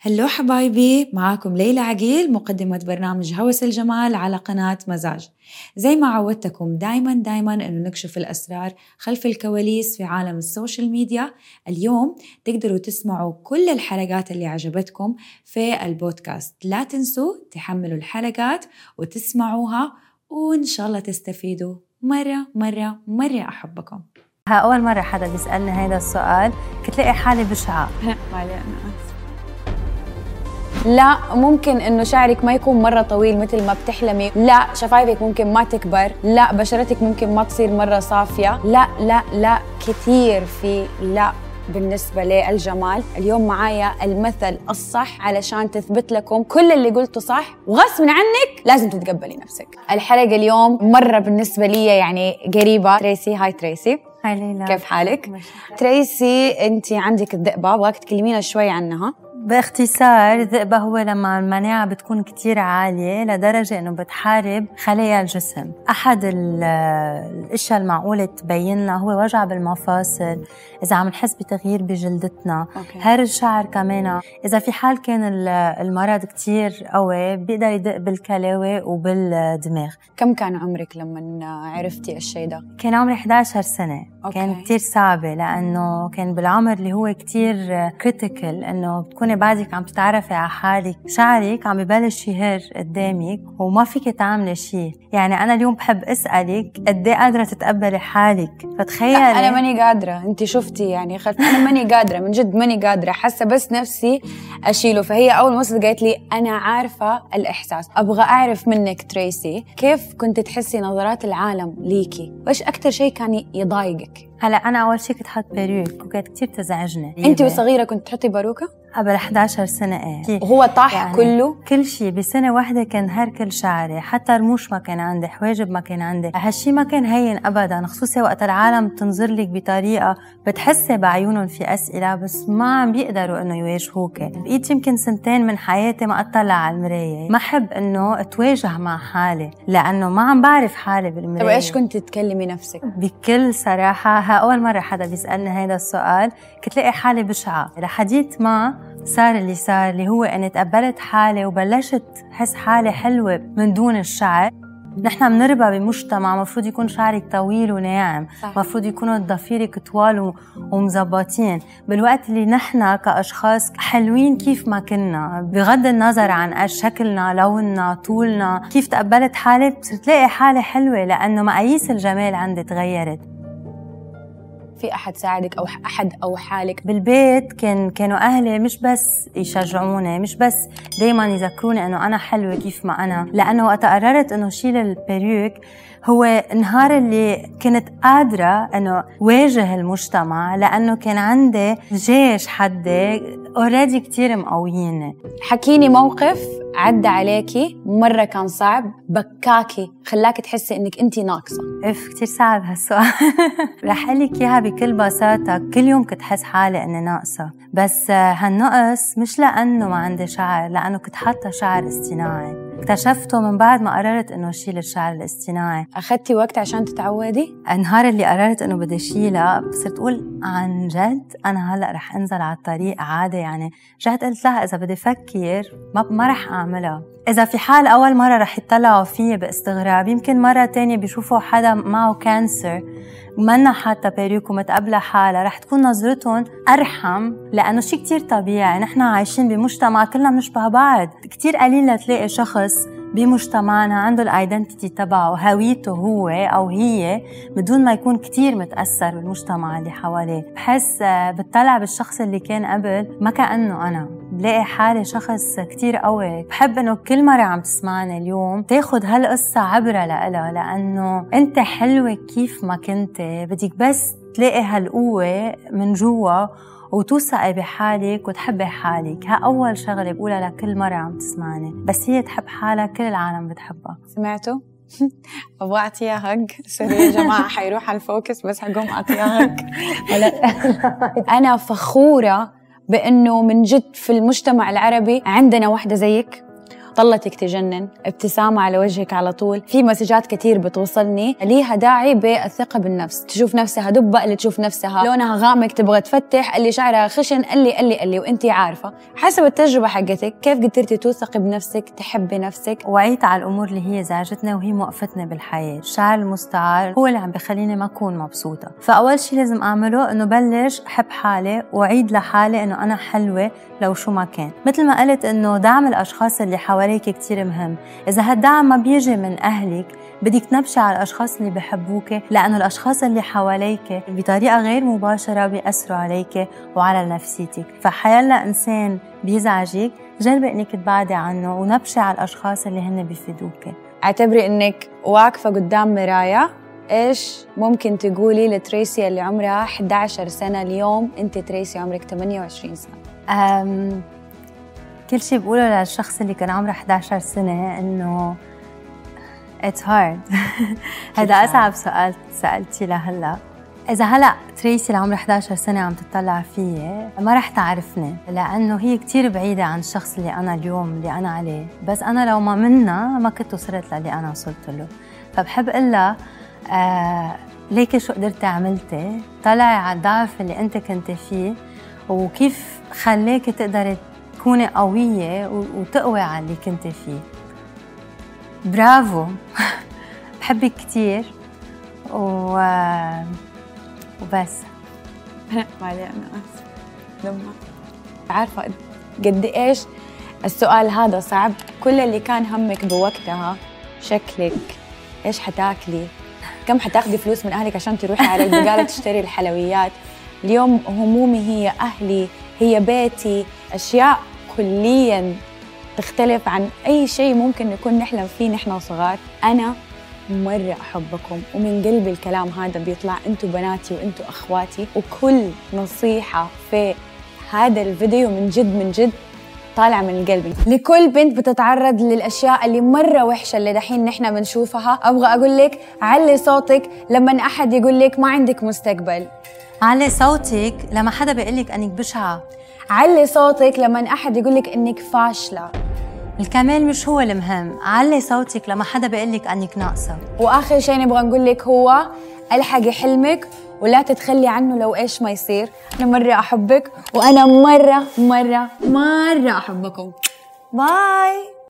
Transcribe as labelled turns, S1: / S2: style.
S1: هلو حبايبي معاكم ليلى عقيل مقدمة برنامج هوس الجمال على قناة مزاج. زي ما عودتكم دايما دايما إنه نكشف الأسرار خلف الكواليس في عالم ال social media. اليوم تقدروا تسمعوا كل الحلقات اللي عجبتكم في البودكاست. لا تنسوا تحملوا الحلقات وتسمعوها وإن شاء الله تستفيدوا. مرة مرة مرة أحبكم.
S2: ها أول مرة حدا بيسألني هذا السؤال كنت لاقي حالي بشعة.
S1: اسفة لا ممكن إنه شعرك ما يكون مرة طويل مثل ما بتحلمي. لا شفايفك ممكن ما تكبر. لا بشرتك ممكن ما تصير مرة صافية. لا لا لا كثير في لا بالنسبة للجمال. اليوم معايا المثل الصح علشان تثبت لكم كل اللي قلته صح. وغصب عنك لازم تتقبلي نفسك. الحلقة اليوم مرة بالنسبة لي يعني قريبة. تريسي هاي تريسي.
S2: هاي ليلى.
S1: كيف حالك؟ تريسي انت عندك الذئبة. أبغاك تكلمينا شوي عنها.
S2: باختصار الذئبة هو لما المناعة بتكون كتير عالية لدرجة إنه بتحارب خلايا الجسم أحد ال- الأشياء المعقولة تبين لنا هو وجع بالمفاصل إذا عم نحس بتغيير بجلدتنا
S1: أوكي.
S2: هار الشعر كمان إذا في حال كان ال- المرض كتير قوي بيقدر يدق بالكلاوي وبالدماغ
S1: كم كان عمرك لما عرفتي الشيء ده؟
S2: كان عمري 11 سنة
S1: okay.
S2: كان كتير صعبة لأنه كان بالعمر اللي هو كتير critical إنه بتكوني بعدك عم تتعرفي على حالك شعرك عم ببلش يهر قدامك وما فيك تعملي شيء يعني أنا اليوم بحب أسألك قد إيه قادرة تتقبلي حالك؟ فتخيلي
S1: أنا ماني قادرة. انت شفتي يعني خلت أنا ماني قادرة من جد ماني قادرة. حاسة بس نفسي أشيله. فهي أول ما وصلت قالت لي أنا عارفة الإحساس. أبغى أعرف منك تريسي كيف كنت تحسي نظرات العالم ليكي؟ وإيش أكثر شيء كان يضايقك؟
S2: هلا أنا أول شيء كنت حط بيروك وكانت كتير تزعجني
S1: انت وصغيرة كنت تحطي باروكة؟
S2: قبل 11 سنة إيه.
S1: وهو طاح
S2: يعني
S1: كله؟
S2: كل شيء بسنة واحدة كان هر كل شعري حتى رموش ما كان عندي حواجب ما كان عندي. هالشي ما كان هين أبدا خصوصي وقت العالم تنظر لك بطريقة بتحسي بعيونهم في أسئلة بس ما عم بيقدروا إنه يواجهوك. بقيت يمكن سنتين من حياتي ما أطلع على المراية. ما أحب إنه أتواجه مع حالي لأنه ما عم بعرف حالي بالمراية.
S1: طب إيش كنت تكلمي نفسك؟
S2: بكل صراحة ها أول مرة حدا بيسألني هذا السؤال كنت لاقي حالي بشعة. لحديت ما صار اللي صار اللي هو أني تقبلت حالي وبلشت حس حالي حلوة من دون الشعر. نحن بنربى بمجتمع مفروض يكون شعرك طويل وناعم
S1: صح.
S2: مفروض يكونوا ضفيرك طوال ومزبطين بالوقت اللي نحن كأشخاص حلوين كيف ما كنا بغض النظر عن شكلنا لوننا طولنا كيف تقبلت حالي صرت لاقي حالي حلوة لأنه مقاييس الجمال عندي تغيرت.
S1: في أحد ساعدك أو أحد أو حالك
S2: بالبيت؟ كان كانوا أهلي مش بس يشجعوني مش بس دائما يذكروني إنه أنا حلوة كيف ما أنا. لأنه وقت قررت إنه شيل ال perruque هو النهار اللي كنت قادرة إنه واجه المجتمع لأنه كان عندي جيش حدي already كتير مقويني
S1: حكيني موقف عدى عليكي مرة كان صعب بكاكي خلاكي تحسي إنك أنت ناقصة.
S2: إف كتير صعب هالسؤال. رح لك إياها بكل بساطة. كل يوم كنت حس حالي إني ناقصة. بس آه، هالنقص مش لأنه ما عندي شعر لأنه كنت حاطة شعر اصطناعي. اكتشفته من بعد ما قررت إنه شيل الشعر الاصطناعي.
S1: أخذتي وقت عشان تتعودي؟
S2: النهار اللي قررت إنه بدي شيلها صرت أقول عن جد أنا هلأ رح أنزل على الطريق عادي يعني رجعت قلت لها إذا بدي أفكر ما ما رح اعملها إذا في حال أول مرة رح يطلعوا فيي باستغراب يمكن مرة تانية بيشوفوا حدا معه كانسر ومنا حاطة بيروك ومتقبلة حالها رح تكون نظرتهم أرحم لأنه شيء كتير طبيعي نحن عايشين بمجتمع كلنا بنشبه بعض كتير قليل لتلاقي شخص بمجتمعنا عنده الايدنتيتي تبعه هويته هو أو هي بدون ما يكون كتير متأثر بالمجتمع اللي حواليه. بحس آه، بتطلع بالشخص اللي كان قبل ما كأنه أنا. بلاقي حالي شخص كتير قوي. بحب إنه كل مرة عم تسمعني اليوم تاخد هالقصة عبرة لإلها لأنه أنت حلوة كيف ما كنت. بدك بس تلاقي هالقوة من جوا وتوثقي بحالك وتحبي حالك. ها أول شغلة بقولها لكل مرة عم تسمعني. بس هي تحب حالها كل العالم بتحبها.
S1: سمعتوا؟ أبغى اعطيها هج. sorry يا جماعة حيروح على ال focus بس حقوم اعطيها هج. أنا فخورة بإنه من جد في المجتمع العربي عندنا واحدة زيك. طلتك تجنن ابتسامة على وجهك على طول. في مسجات كتير بتوصلني ليها داعي بالثقة بالنفس. تشوف نفسها دبة اللي تشوف نفسها لونها غامق تبغى تفتح اللي شعرها خشن اللي اللي اللي وانت عارفة. حسب التجربة حقتك كيف قدرتي توثقي بنفسك تحبي نفسك؟
S2: وعيت على الأمور اللي هي زعجتنا وهي موقفتنا بالحياة. الشعر المستعار هو اللي عم بخليني ما أكون مبسوطة. فأول شيء لازم أعمله إنه بلش احب حالي واعيد لحالي إنه أنا حلوة لو شو ما كان. مثل ما قلت إنه دعم الأشخاص اللي حواليك كتير مهم. إذا هالدعم ما بيجي من أهلك بدك تنبشي على الأشخاص اللي بحبوك لأنه الأشخاص اللي حواليك بطريقة غير مباشرة بيأثروا عليك وعلى نفسيتك. فحيلا إنسان بيزعجك جربي إنك تبعدي عنه ونبشي على الأشخاص اللي هن بيفيدوك.
S1: أعتبري إنك واقفة قدام مراية إيش ممكن تقولي لتريسي اللي عمرها 11 سنة اليوم؟ أنت تريسي عمرك 28 سنة.
S2: أم كل شيء بقوله للشخص اللي كان عمره 11 سنة إنه it's hard. هذا
S1: صعب؟
S2: أصعب سؤال سألتي لهلأ. إذا هلأ تريسي اللي عمرها 11 سنة عم تطلع فيي ما رح تعرفني لأنه هي كتير بعيدة عن الشخص اللي أنا اليوم اللي أنا عليه. بس أنا لو ما منا ما كنت وصلت للي أنا وصلت له. فبحب أقول آه ليكي شو قدرتي عملتي؟ طلعي على الضعف اللي أنت كنت فيه وكيف خليكي تقدري تكوني قوية وتقوي على اللي كنت فيه. برافو. بحبك كتير. و... وبس.
S1: معلي أنا آسفة. لما عارفة قد إيش السؤال هذا صعب. كل اللي كان همك بوقتها شكلك إيش حتاكلي؟ كم حتاخدي فلوس من أهلك عشان تروحي على البقالة تشتري الحلويات؟ اليوم همومي هي أهلي هي بيتي أشياء كليا تختلف عن أي شيء ممكن نكون نحلم فيه نحن صغار. أنا مرة أحبكم ومن قلبي الكلام هذا بيطلع أنتوا بناتي وأنتوا أخواتي. وكل نصيحة في هذا الفيديو من جد من جد طالعة من القلب لكل بنت بتتعرض للأشياء اللي مرة وحشة اللي دحين نحن بنشوفها. أبغى أقول لك علي صوتك لما أحد يقول لك ما عندك مستقبل.
S2: علي صوتك لما حدا بيقول لك أنك بشعة.
S1: علي صوتك لما أحد يقول لك إنك فاشلة.
S2: الكمال مش هو المهم. علي صوتك لما حدا بيقول لك إنك ناقصة.
S1: وآخر شيء نبغى نقول لك هو ألحقي حلمك ولا تتخلي عنه لو إيش ما يصير. أنا مرة أحبك وأنا مرة مرة مرة أحبكم. باي.